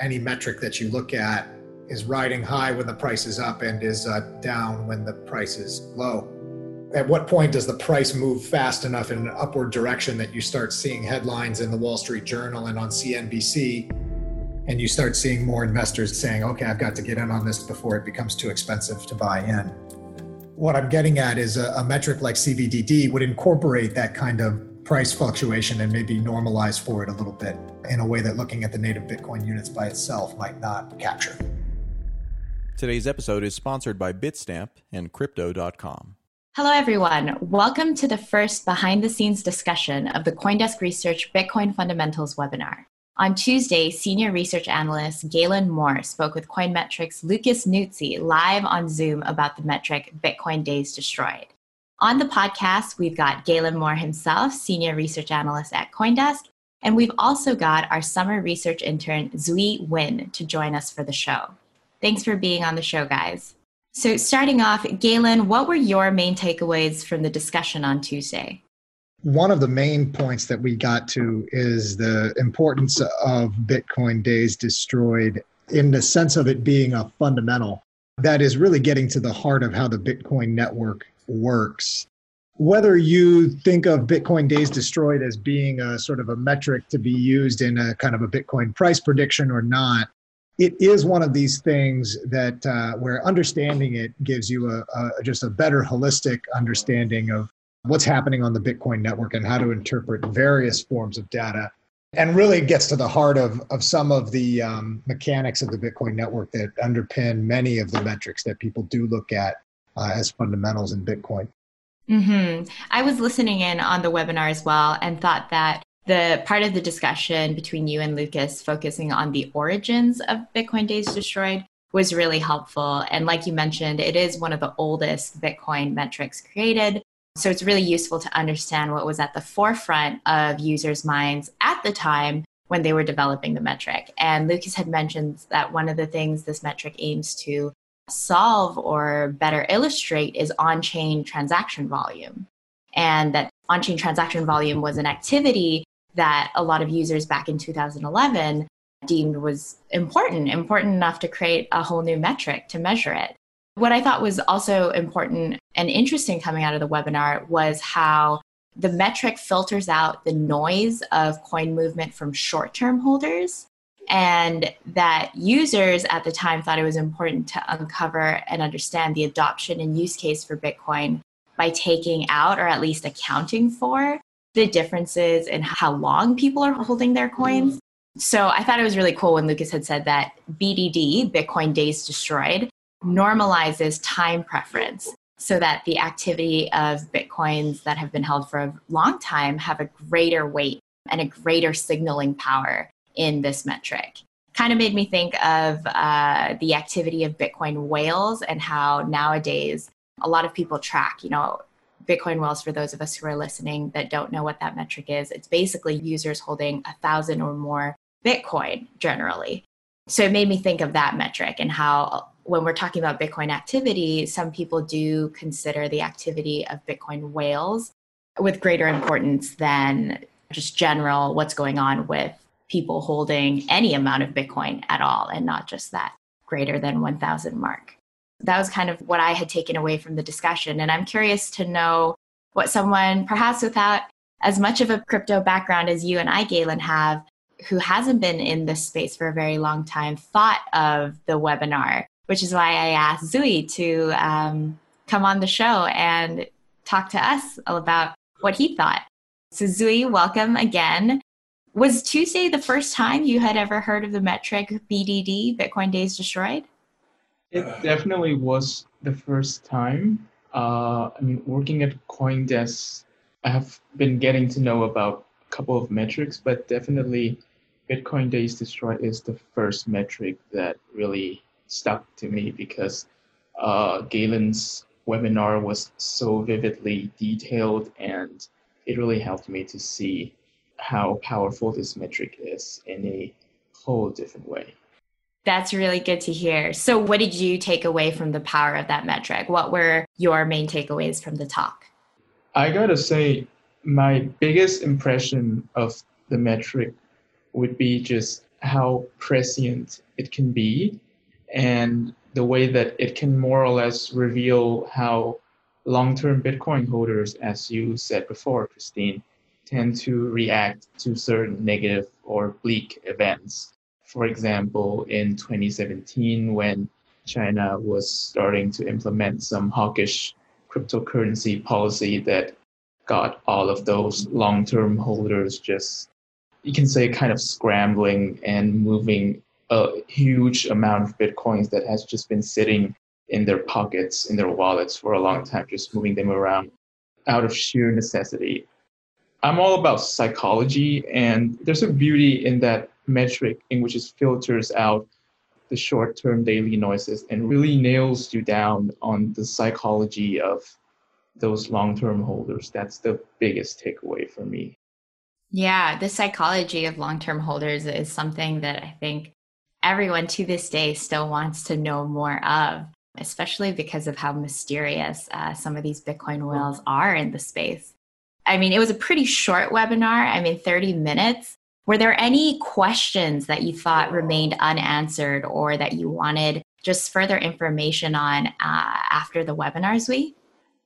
any metric that you look at is riding high when the price is up and is uh, down when the price is low. At what point does the price move fast enough in an upward direction that you start seeing headlines in the Wall Street Journal and on CNBC, and you start seeing more investors saying, okay, I've got to get in on this before it becomes too expensive to buy in? What I'm getting at is a, a metric like CVDD would incorporate that kind of price fluctuation and maybe normalize for it a little bit in a way that looking at the native Bitcoin units by itself might not capture. Today's episode is sponsored by Bitstamp and Crypto.com. Hello, everyone. Welcome to the first behind the scenes discussion of the Coindesk Research Bitcoin Fundamentals webinar. On Tuesday, senior research analyst Galen Moore spoke with Coinmetrics Lucas Nuzzi live on Zoom about the metric Bitcoin Days Destroyed. On the podcast, we've got Galen Moore himself, senior research analyst at Coindesk, and we've also got our summer research intern Zui Win to join us for the show. Thanks for being on the show, guys. So, starting off, Galen, what were your main takeaways from the discussion on Tuesday? One of the main points that we got to is the importance of Bitcoin days destroyed in the sense of it being a fundamental that is really getting to the heart of how the Bitcoin network works. Whether you think of Bitcoin days destroyed as being a sort of a metric to be used in a kind of a Bitcoin price prediction or not, it is one of these things that uh, where understanding it gives you a, a, just a better holistic understanding of what's happening on the Bitcoin network and how to interpret various forms of data, and really gets to the heart of of some of the um, mechanics of the Bitcoin network that underpin many of the metrics that people do look at uh, as fundamentals in Bitcoin. Mm-hmm. I was listening in on the webinar as well and thought that the part of the discussion between you and Lucas focusing on the origins of Bitcoin Days Destroyed was really helpful. And like you mentioned, it is one of the oldest Bitcoin metrics created. So it's really useful to understand what was at the forefront of users' minds at the time when they were developing the metric. And Lucas had mentioned that one of the things this metric aims to solve or better illustrate is on chain transaction volume. And that on chain transaction volume was an activity that a lot of users back in 2011 deemed was important, important enough to create a whole new metric to measure it. What I thought was also important and interesting coming out of the webinar was how the metric filters out the noise of coin movement from short term holders, and that users at the time thought it was important to uncover and understand the adoption and use case for Bitcoin by taking out or at least accounting for the differences in how long people are holding their coins. Mm-hmm. So I thought it was really cool when Lucas had said that BDD, Bitcoin Days Destroyed, normalizes time preference so that the activity of Bitcoins that have been held for a long time have a greater weight and a greater signaling power in this metric. Kind of made me think of uh, the activity of Bitcoin whales and how nowadays a lot of people track, you know, Bitcoin whales, for those of us who are listening that don't know what that metric is, it's basically users holding a thousand or more Bitcoin generally. So it made me think of that metric and how when we're talking about Bitcoin activity, some people do consider the activity of Bitcoin whales with greater importance than just general what's going on with people holding any amount of Bitcoin at all and not just that greater than 1000 mark that was kind of what I had taken away from the discussion. And I'm curious to know what someone, perhaps without as much of a crypto background as you and I, Galen, have, who hasn't been in this space for a very long time, thought of the webinar, which is why I asked Zui to um, come on the show and talk to us about what he thought. So, Zui, welcome again. Was Tuesday the first time you had ever heard of the metric BDD, Bitcoin Days Destroyed? It definitely was the first time. Uh, I mean, working at CoinDesk, I have been getting to know about a couple of metrics, but definitely Bitcoin Days Destroyed is the first metric that really stuck to me because uh, Galen's webinar was so vividly detailed and it really helped me to see how mm. powerful this metric is in a whole different way. That's really good to hear. So, what did you take away from the power of that metric? What were your main takeaways from the talk? I gotta say, my biggest impression of the metric would be just how prescient it can be and the way that it can more or less reveal how long-term Bitcoin holders, as you said before, Christine, tend to react to certain negative or bleak events. For example, in 2017, when China was starting to implement some hawkish cryptocurrency policy that got all of those long term holders just, you can say, kind of scrambling and moving a huge amount of Bitcoins that has just been sitting in their pockets, in their wallets for a long time, just moving them around out of sheer necessity. I'm all about psychology, and there's a beauty in that metric in which it filters out the short term daily noises and really nails you down on the psychology of those long term holders. That's the biggest takeaway for me. Yeah, the psychology of long term holders is something that I think everyone to this day still wants to know more of, especially because of how mysterious uh, some of these Bitcoin whales are in the space. I mean, it was a pretty short webinar. I mean, 30 minutes. Were there any questions that you thought remained unanswered or that you wanted just further information on uh, after the webinar, Zui?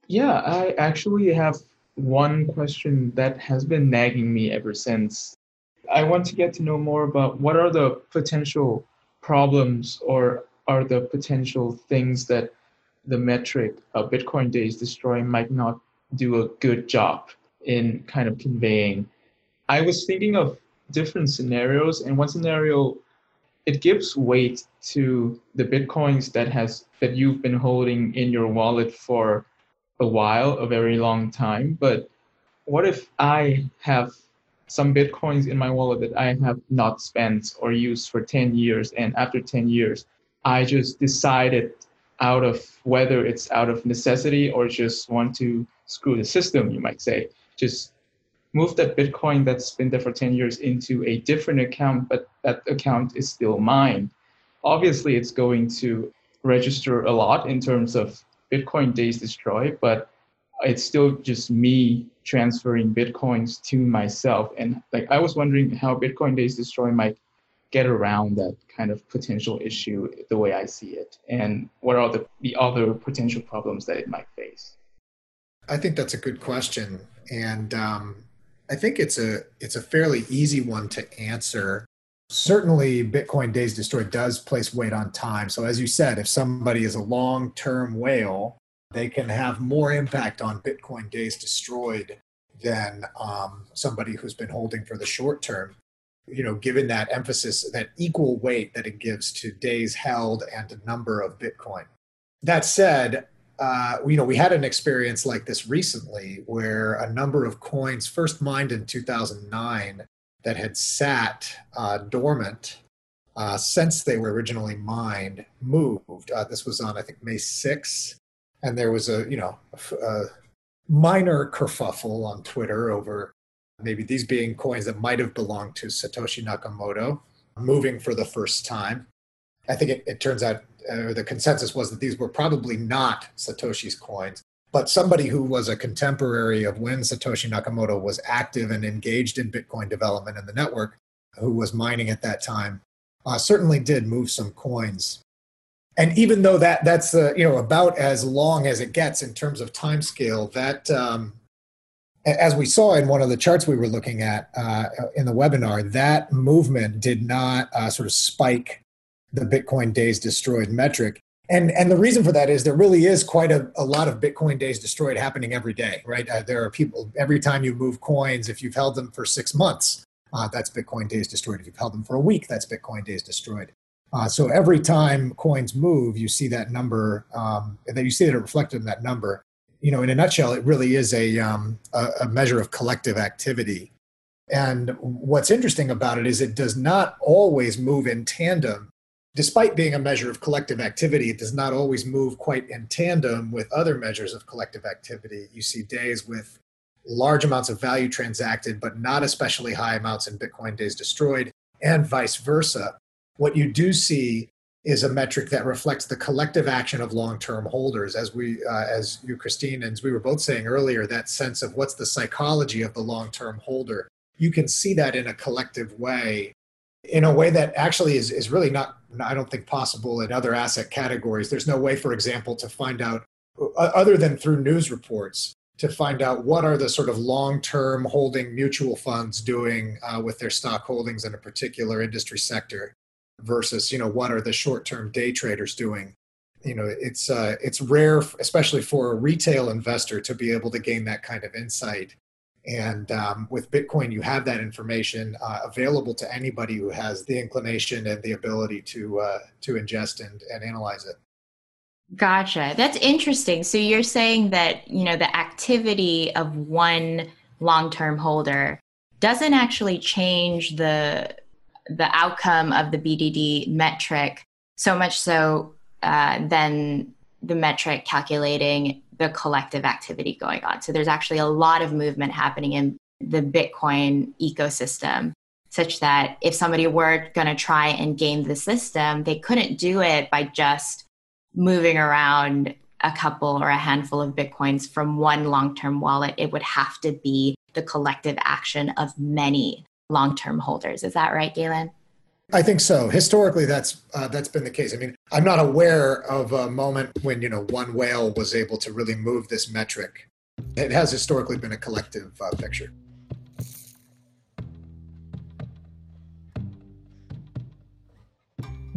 Yeah, I actually have one question that has been nagging me ever since. I want to get to know more about what are the potential problems or are the potential things that the metric of Bitcoin Days Destroy might not do a good job in kind of conveying. I was thinking of different scenarios, and one scenario it gives weight to the bitcoins that has that you've been holding in your wallet for a while, a very long time. But what if I have some bitcoins in my wallet that I have not spent or used for 10 years, and after 10 years, I just decided out of whether it's out of necessity or just want to screw the system, you might say, just move that Bitcoin that's been there for 10 years into a different account, but that account is still mine. Obviously, it's going to register a lot in terms of Bitcoin days destroyed, but it's still just me transferring Bitcoins to myself. And like I was wondering how Bitcoin days destroyed might get around that kind of potential issue the way I see it, and what are the, the other potential problems that it might face. I think that's a good question, and um, I think it's a it's a fairly easy one to answer. Certainly, Bitcoin Days Destroyed does place weight on time. So, as you said, if somebody is a long term whale, they can have more impact on Bitcoin Days Destroyed than um, somebody who's been holding for the short term. You know, given that emphasis, that equal weight that it gives to days held and the number of Bitcoin. That said, uh, you know, we had an experience like this recently where a number of coins, first mined in 2009, that had sat uh, dormant uh, since they were originally mined, moved. Uh, this was on, I think, May 6th, and there was a, you know, a minor kerfuffle on Twitter over maybe these being coins that might have belonged to Satoshi Nakamoto, moving for the first time. I think it, it turns out uh, the consensus was that these were probably not Satoshi's coins, but somebody who was a contemporary of when Satoshi Nakamoto was active and engaged in Bitcoin development in the network, who was mining at that time, uh, certainly did move some coins. And even though that that's uh, you know about as long as it gets in terms of time scale, that um, as we saw in one of the charts we were looking at uh, in the webinar, that movement did not uh, sort of spike the Bitcoin days destroyed metric. And, and the reason for that is there really is quite a, a lot of Bitcoin days destroyed happening every day, right? Uh, there are people, every time you move coins, if you've held them for six months, uh, that's Bitcoin days destroyed. If you've held them for a week, that's Bitcoin days destroyed. Uh, so every time coins move, you see that number, um, and then you see that it reflected in that number. You know, in a nutshell, it really is a, um, a, a measure of collective activity. And what's interesting about it is it does not always move in tandem despite being a measure of collective activity, it does not always move quite in tandem with other measures of collective activity. You see days with large amounts of value transacted, but not especially high amounts in Bitcoin days destroyed, and vice versa. What you do see is a metric that reflects the collective action of long-term holders as we uh, as you christine and as we were both saying earlier that sense of what's the psychology of the long-term holder you can see that in a collective way in a way that actually is, is really not, I don't think, possible in other asset categories. There's no way, for example, to find out, other than through news reports, to find out what are the sort of long-term holding mutual funds doing uh, with their stock holdings in a particular industry sector versus you know what are the short-term day traders doing you know it's uh, it's rare especially for a retail investor to be able to gain that kind of insight and um, with bitcoin you have that information uh, available to anybody who has the inclination and the ability to uh, to ingest and, and analyze it Gotcha. That's interesting. So you're saying that, you know, the activity of one long-term holder doesn't actually change the the outcome of the BDD metric so much so uh, the metric calculating the collective activity going on. So there's actually a lot of movement happening in the Bitcoin ecosystem such that if somebody were going to try and game the system, they couldn't do it by just moving around a couple or a handful of bitcoins from one long-term wallet. It would have to be the collective action of many long-term holders. Is that right galen I think so. Historically, that's uh, that's been the case. I mean, I'm not aware of a moment when you know one whale was able to really move this metric. It has historically been a collective uh, picture.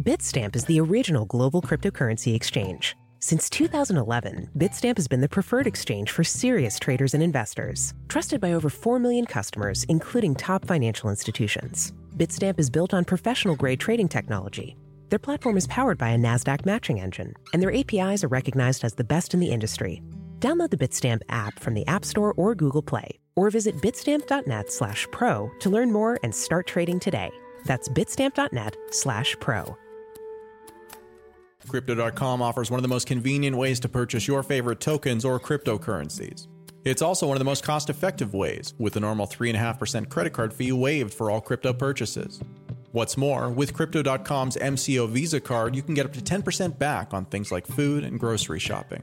Bitstamp is the original global cryptocurrency exchange. Since 2011, Bitstamp has been the preferred exchange for serious traders and investors, trusted by over 4 million customers, including top financial institutions. Bitstamp is built on professional grade trading technology. Their platform is powered by a NASDAQ matching engine, and their APIs are recognized as the best in the industry. Download the Bitstamp app from the App Store or Google Play, or visit bitstamp.net slash pro to learn more and start trading today. That's bitstamp.net slash pro. Crypto.com offers one of the most convenient ways to purchase your favorite tokens or cryptocurrencies. It's also one of the most cost effective ways, with the normal 3.5% credit card fee waived for all crypto purchases. What's more, with Crypto.com's MCO Visa card, you can get up to 10% back on things like food and grocery shopping.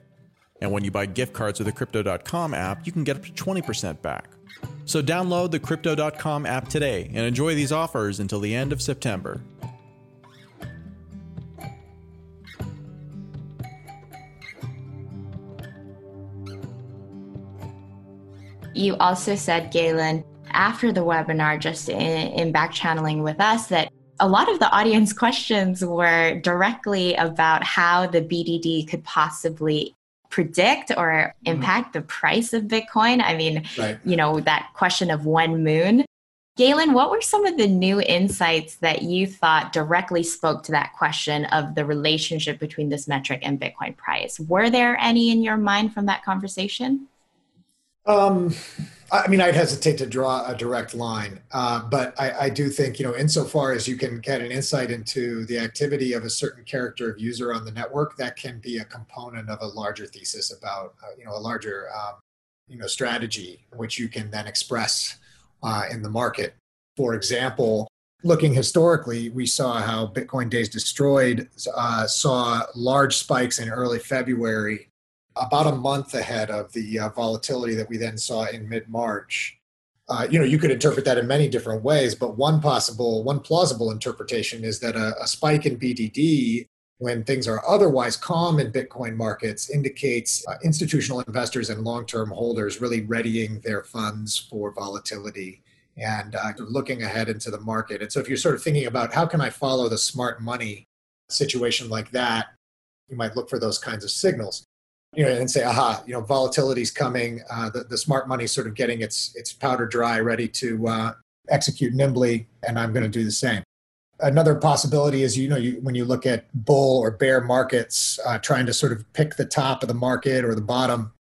And when you buy gift cards with the Crypto.com app, you can get up to 20% back. So download the Crypto.com app today and enjoy these offers until the end of September. You also said, Galen, after the webinar, just in, in back channeling with us, that a lot of the audience questions were directly about how the BDD could possibly predict or mm-hmm. impact mm-hmm. the price of Bitcoin. I mean, right. you know, that question of one moon. Galen, what were some of the new insights that you thought directly spoke to that question of the relationship between this metric and Bitcoin price? Were there any in your mind from that conversation? Um, I mean, I'd hesitate to draw a direct line, uh, but I, I, do think, you know, insofar as you can get an insight into the activity of a certain character of user on the network, that can be a component of a larger thesis about, uh, you know, a larger, um, you know, strategy which you can then express uh, in the market. For example, looking historically, we saw how Bitcoin Days Destroyed uh, saw large spikes in early February about a month ahead of the uh, volatility that we then saw in mid March. Uh, you know, you could interpret that in many different ways, but one possible, one plausible interpretation is that a, a spike in BDD when things are otherwise calm in Bitcoin markets indicates uh, institutional investors and long-term holders really readying their funds for volatility and uh, looking ahead into the market. And so, if you're sort of thinking about how can I follow the smart money situation like that, you might look for those kinds of signals you know, and say, aha, you know, volatility's coming. Uh, the, the smart money's sort of getting its its powder dry, ready to uh, execute nimbly, and I'm going to do the same. Another possibility is, you know, you, when you look at bull or bear markets, uh, trying to sort of pick the top of the market or the bottom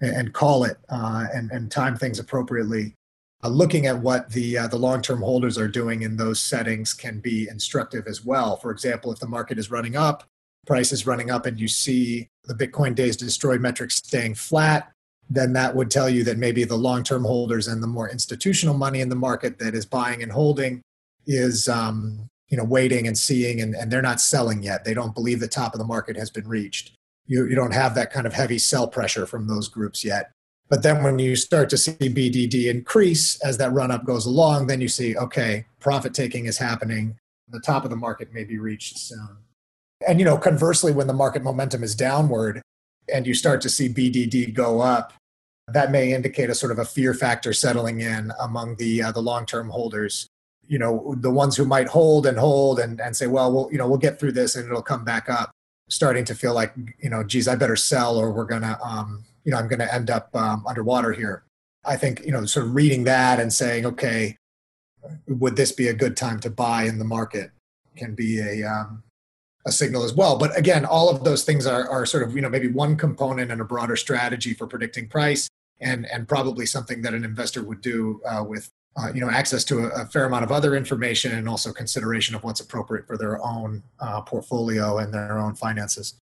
and, and call it uh, and, and time things appropriately. Uh, looking at what the uh, the long term holders are doing in those settings can be instructive as well. For example, if the market is running up, prices running up and you see the Bitcoin days destroyed metrics staying flat, then that would tell you that maybe the long term holders and the more institutional money in the market that is buying and holding is um, you know waiting and seeing and, and they're not selling yet. They don't believe the top of the market has been reached. You, you don't have that kind of heavy sell pressure from those groups yet. But then when you start to see BDD increase as that run up goes along, then you see, okay, profit taking is happening the top of the market may be reached soon. And you know, conversely, when the market momentum is downward and you start to see BDD go up, that may indicate a sort of a fear factor settling in among the uh, the long term holders. You know, the ones who might hold and hold and, and say, well, we'll you know we'll get through this and it'll come back up. Starting to feel like you know, geez, I better sell or we're gonna um, you know I'm gonna end up um, underwater here. I think you know, sort of reading that and saying, okay, would this be a good time to buy in the market? Can be a um, a signal as well. But again, all of those things are, are sort of, you know, maybe one component and a broader strategy for predicting price and, and probably something that an investor would do uh, with, uh, you know, access to a, a, fair amount of other information and also consideration of what's appropriate for their own uh, portfolio and their own finances.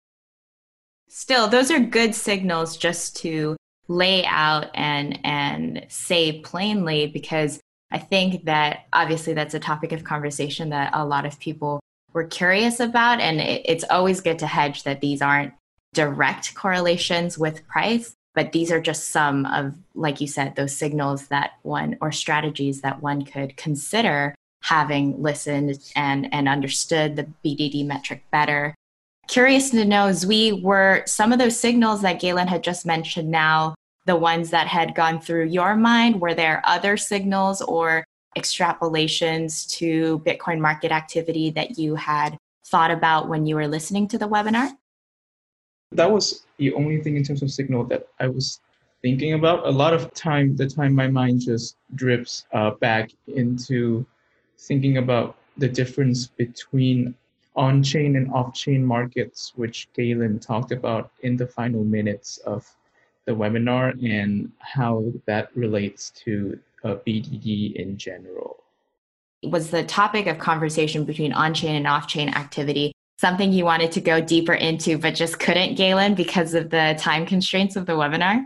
Still, those are good signals just to lay out and and say plainly because I think that obviously that's a topic of conversation that a lot of people we're curious about. And it, it's always good to hedge that these aren't direct correlations with price, but these are just some of, like you said, those signals that one or strategies that one could consider having listened and, and understood the BDD metric better. Curious to know, we were some of those signals that Galen had just mentioned now, the ones that had gone through your mind? Were there other signals or extrapolations to Bitcoin market activity that you had thought about when you were listening to the webinar? That was the only thing in terms of signal that I was thinking about. A lot of time, the time my mind just drips uh, back into thinking about the difference between on chain and off chain markets, which Galen talked about in the final minutes of the webinar, and how that relates to of BDD in general. Was the topic of conversation between on chain and off chain activity something you wanted to go deeper into, but just couldn't, Galen, because of the time constraints of the webinar?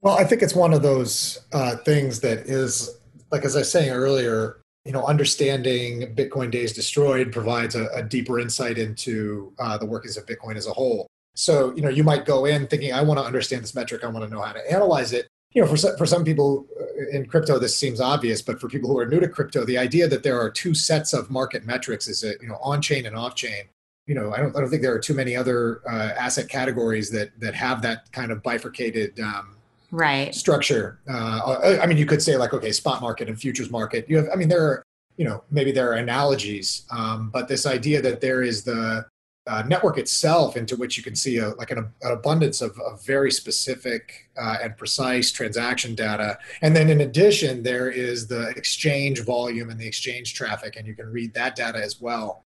Well, I think it's one of those uh, things that is, like as I was saying earlier, you know, understanding Bitcoin Days Destroyed provides a, a deeper insight into uh, the workings of Bitcoin as a whole. So, you know, you might go in thinking, I want to understand this metric, I want to know how to analyze it you know, for some, for some people uh, in crypto, this seems obvious, but for people who are new to crypto, the idea that there are two sets of market metrics is a, you know, on chain and off chain. You know, I don't, I don't think there are too many other uh, asset categories that that have that kind of bifurcated um, right structure. Uh, I mean, you could say like, okay, spot market and futures market. You have, I mean, there are, you know, maybe there are analogies, um, but this idea that there is the uh, network itself into which you can see a, like an, an abundance of, of, very specific uh, and precise transaction data. And then in addition, there is the exchange volume and the exchange traffic, and you can read that data as well.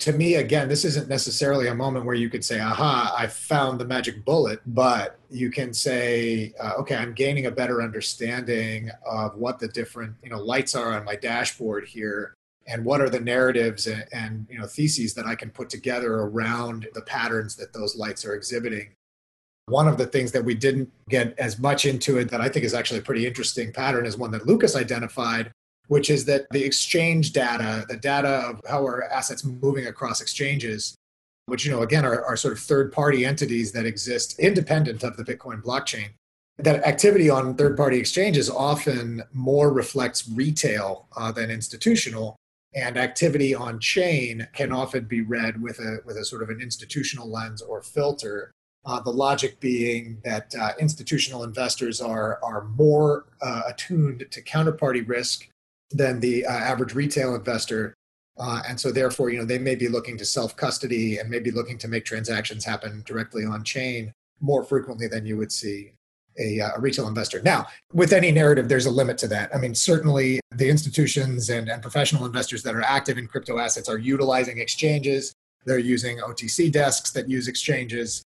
To me, again, this isn't necessarily a moment where you could say, aha, I found the magic bullet, but you can say, uh, okay, I'm gaining a better understanding of what the different you know, lights are on my dashboard here and what are the narratives and, and, you know theses that I can put together around the patterns that those lights are exhibiting. One of the things that we didn't get as much into it that I think is actually a pretty interesting pattern is one that Lucas identified, which is that the exchange data, the data of how our assets moving across exchanges, which you know again are, are sort of third-party entities that exist independent of the Bitcoin blockchain. That activity on third-party exchanges often more reflects retail uh, than institutional, and activity on chain can often be read with a with a sort of an institutional lens or filter. Uh, the logic being that uh, institutional investors are are more uh, attuned to counterparty risk than the uh, average retail investor, uh, and so therefore, you know, they may be looking to self custody and maybe looking to make transactions happen directly on chain more frequently than you would see a, uh, a, retail investor. Now, with any narrative, there's a limit to that. I mean, certainly the institutions and, and professional investors that are active in crypto assets are utilizing exchanges. They're using OTC desks that use exchanges.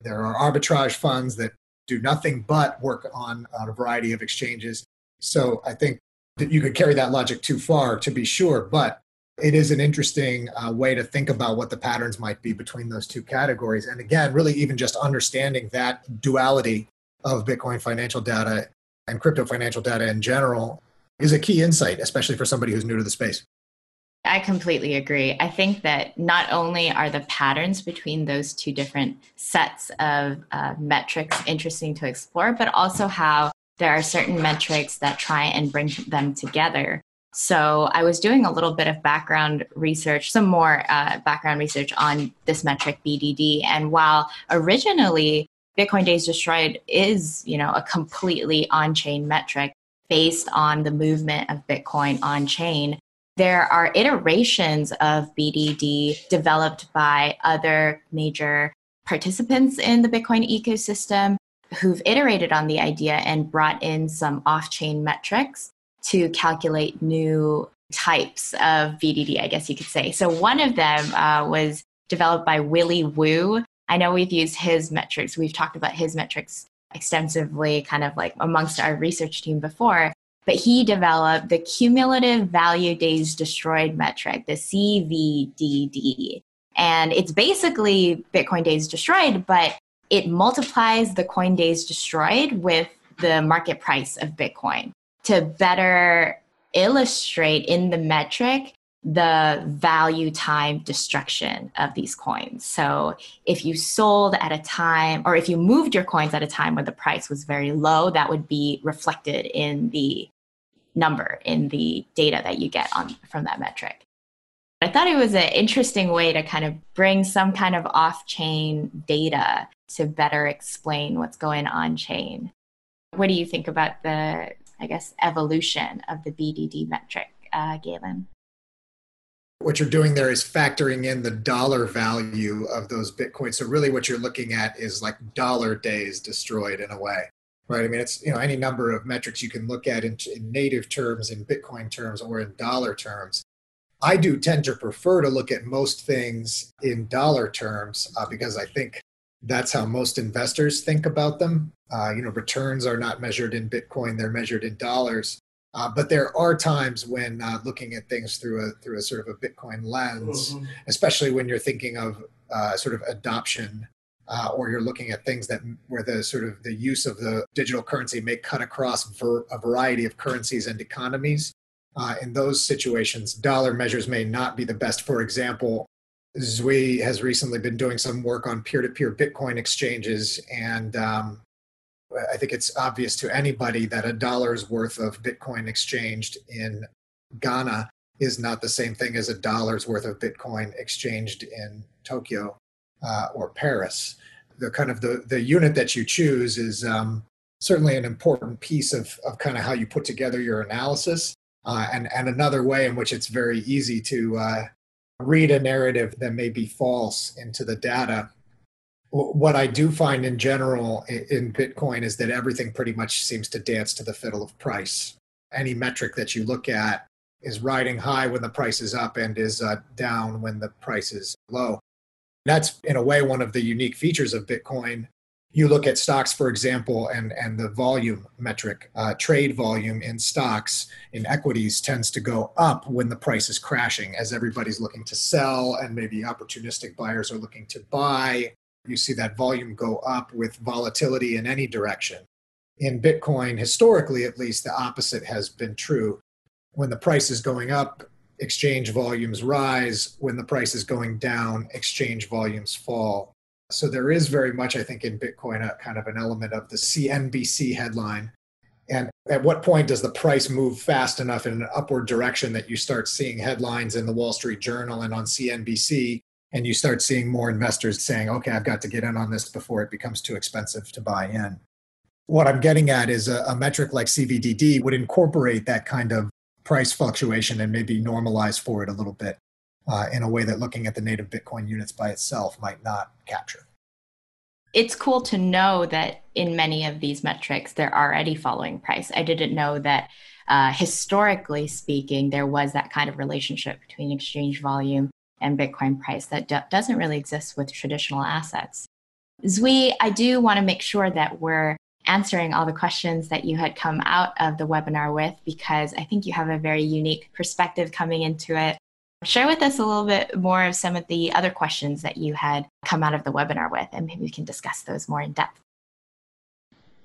There are arbitrage funds that do nothing but work on, on a variety of exchanges. So I think that you could carry that logic too far to be sure, but it is an interesting uh, way to think about what the patterns might be between those two categories. And again, really, even just understanding that duality of Bitcoin financial data and crypto financial data in general is a key insight, especially for somebody who's new to the space. I completely agree. I think that not only are the patterns between those two different sets of uh, metrics interesting to explore, but also how there are certain metrics that try and bring them together So I was doing a little bit of background research, some more uh, background research on this metric BDD. And while originally Bitcoin Days Destroyed is, you know, a completely on-chain metric based on the movement of Bitcoin on chain, there are iterations of BDD developed by other major participants in the Bitcoin ecosystem who've iterated on the idea and brought in some off chain metrics to calculate new types of BDD, I guess you could say. So one of them uh, was developed by Willy Woo. I know we've used his metrics, we've talked about his metrics extensively, kind of like amongst our research team before. But he developed the cumulative value days destroyed metric, the CVDD. And it's basically Bitcoin days destroyed, but it multiplies the coin days destroyed with the market price of Bitcoin to better illustrate in the metric the value time destruction of these coins. So if you sold at a time or if you moved your coins at a time when the price was very low, that would be reflected in the number in the data that you get on from that metric. I thought it was an interesting way to kind of bring some kind of off-chain data to better explain what's going on chain. What do you think about the I guess, evolution of the BDD metric, uh, Galen? What you're doing there is factoring in the dollar value of those Bitcoins. So really what you're looking at is like dollar days destroyed in a way, right? I mean, it's, you know, any number of metrics you can look at in, in native terms, in Bitcoin terms, or in dollar terms. I do tend to prefer to look at most things in dollar terms uh, because I think that's how most investors think about them. Uh, you know, returns are not measured in Bitcoin; they're measured in dollars. Uh, but there are times when uh, looking at things through a through a sort of a Bitcoin lens, mm-hmm. especially when you're thinking of uh, sort of adoption, uh, or you're looking at things that where the sort of the use of the digital currency may cut across ver- a variety of currencies and economies. Uh, in those situations, dollar measures may not be the best. For example, Zui has recently been doing some work on peer-to-peer Bitcoin exchanges, and um, I think it's obvious to anybody that a dollar's worth of Bitcoin exchanged in Ghana is not the same thing as a dollar's worth of Bitcoin exchanged in Tokyo uh, or Paris. The kind of the, the unit that you choose is um, certainly an important piece of, of kind of how you put together your analysis. Uh, and, and another way in which it's very easy to uh, read a narrative that may be false into the data. What I do find in general in Bitcoin is that everything pretty much seems to dance to the fiddle of price. Any metric that you look at is riding high when the price is up and is uh, down when the price is low. That's, in a way, one of the unique features of Bitcoin you look at stocks, for example, and, and the volume metric, uh, trade volume in stocks, in equities, tends to go up when the price is crashing as everybody's looking to sell and maybe opportunistic buyers are looking to buy. You see that volume go up with volatility in any direction. In Bitcoin, historically at least, the opposite has been true. When the price is going up, exchange volumes rise. When the price is going down, exchange volumes fall. So there is very much, I think, in Bitcoin, a kind of an element of the CNBC headline. And at what point does the price move fast enough in an upward direction that you start seeing headlines in the Wall Street Journal and on CNBC, and you start seeing more investors saying, okay, I've got to get in on this before it becomes too expensive to buy in? What I'm getting at is a, a metric like CVDD would incorporate that kind of price fluctuation and maybe normalize for it a little bit uh, in a way that looking at the native Bitcoin units by itself might not capture. It's cool to know that in many of these metrics, they're already following price. I didn't know that uh, historically speaking, there was that kind of relationship between exchange volume and Bitcoin price that do- doesn't really exist with traditional assets. Zui, I do want to make sure that we're answering all the questions that you had come out of the webinar with because I think you have a very unique perspective coming into it Share with us a little bit more of some of the other questions that you had come out of the webinar with, and maybe we can discuss those more in depth.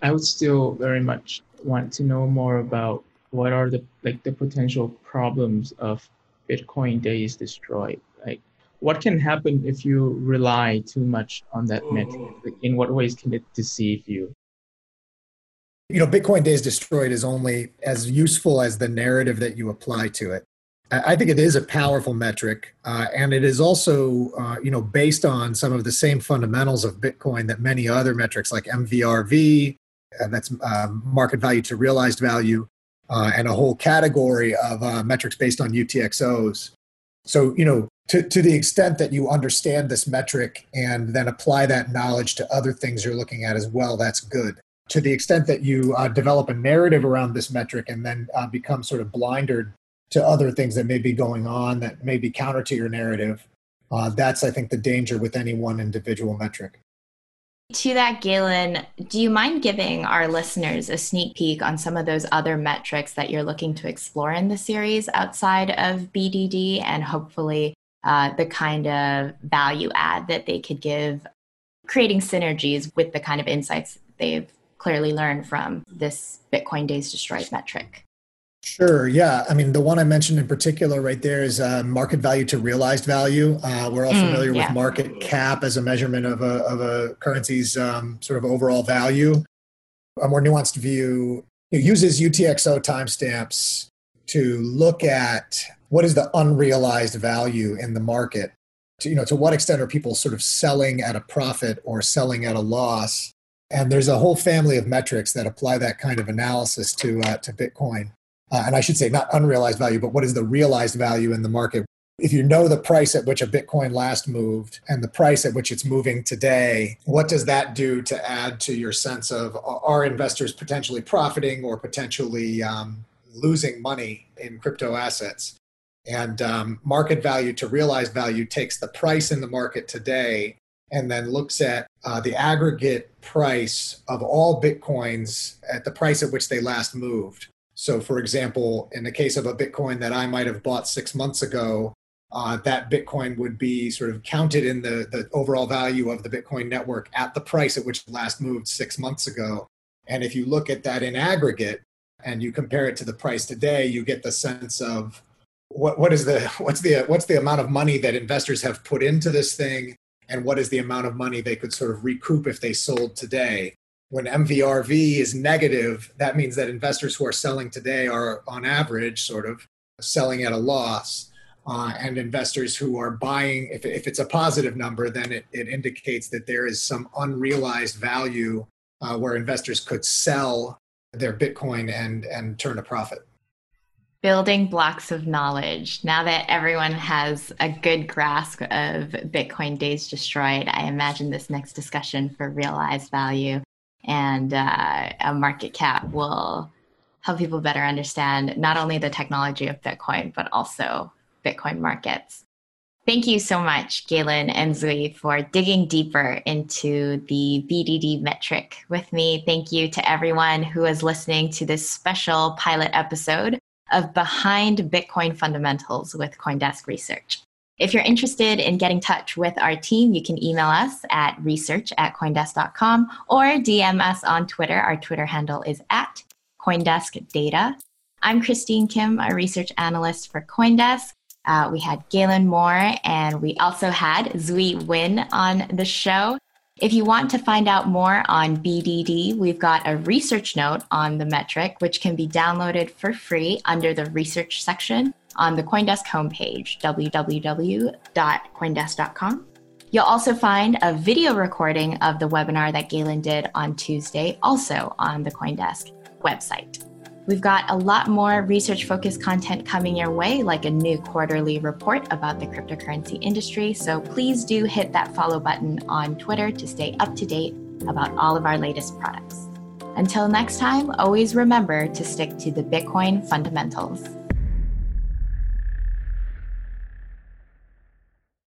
I would still very much want to know more about what are the like the potential problems of Bitcoin days destroyed. Like what can happen if you rely too much on that metric? Like, in what ways can it deceive you? you know, Bitcoin Days Destroyed is only as useful as the narrative that you apply to it. I think it is a powerful metric, uh, and it is also, uh, you know, based on some of the same fundamentals of Bitcoin that many other metrics like MVRV, uh, that's um, market value to realized value, uh, and a whole category of uh, metrics based on UTXOs. So, you know, to, to the extent that you understand this metric and then apply that knowledge to other things you're looking at as well, that's good. To the extent that you uh, develop a narrative around this metric and then become sort of blindered to other things that may be going on that may be counter to your narrative. Uh, that's, I think, the danger with any one individual metric. To that, Galen, do you mind giving our listeners a sneak peek on some of those other metrics that you're looking to explore in the series outside of BDD and hopefully uh, the kind of value add that they could give, creating synergies with the kind of insights they've clearly learned from this Bitcoin Days Destroyed metric? Sure. Yeah. I mean, the one I mentioned in particular right there is uh, market value to realized value. Uh, we're all mm, familiar mm, yeah. with market cap as a measurement of a, of a currency's um, sort of overall value. A more nuanced view uses UTXO timestamps to look at what is the unrealized value in the market. To, you know, to what extent are people sort of selling at a profit or selling at a loss? And there's a whole family of metrics that apply that kind of analysis to uh, to Bitcoin uh, and I should say not unrealized value, but what is the realized value in the market? If you know the price at which a Bitcoin last moved and the price at which it's moving today, what does that do to add to your sense of are investors potentially profiting or potentially um, losing money in crypto assets? And um, market value to realized value takes the price in the market today and then looks at uh, the aggregate price of all Bitcoins at the price at which they last moved. So, for example, in the case of a Bitcoin that I might have bought six months ago, uh, that Bitcoin would be sort of counted in the, the overall value of the Bitcoin network at the price at which it last moved six months ago. And if you look at that in aggregate and you compare it to the price today, you get the sense of what, what is the what's the what's the amount of money that investors have put into this thing and what is the amount of money they could sort of recoup if they sold today when MVRV is negative, that means that investors who are selling today are, on average, sort of selling at a loss. Uh, and investors who are buying, if, if it's a positive number, then it, it indicates that there is some unrealized value uh, where investors could sell their Bitcoin and, and turn a profit. Building blocks of knowledge. Now that everyone has a good grasp of Bitcoin Days Destroyed, I imagine this next discussion for realized value and uh, a market cap will help people better understand not only the technology of Bitcoin, but also Bitcoin markets. Thank you so much, Galen and Zui, for digging deeper into the BDD metric with me. Thank you to everyone who is listening to this special pilot episode of Behind Bitcoin Fundamentals with Coindesk Research. If you're interested in getting in touch with our team, you can email us at research at coindesk.com or DM us on Twitter. Our Twitter handle is at Coindesk Data. I'm Christine Kim, a research analyst for Coindesk. Uh, we had Galen Moore and we also had Zui Win on the show. If you want to find out more on BDD, we've got a research note on the metric, which can be downloaded for free under the research section on the Coindesk homepage, www.coindesk.com. You'll also find a video recording of the webinar that Galen did on Tuesday, also on the Coindesk website. We've got a lot more research focused content coming your way, like a new quarterly report about the cryptocurrency industry. So please do hit that follow button on Twitter to stay up to date about all of our latest products. Until next time, always remember to stick to the Bitcoin fundamentals.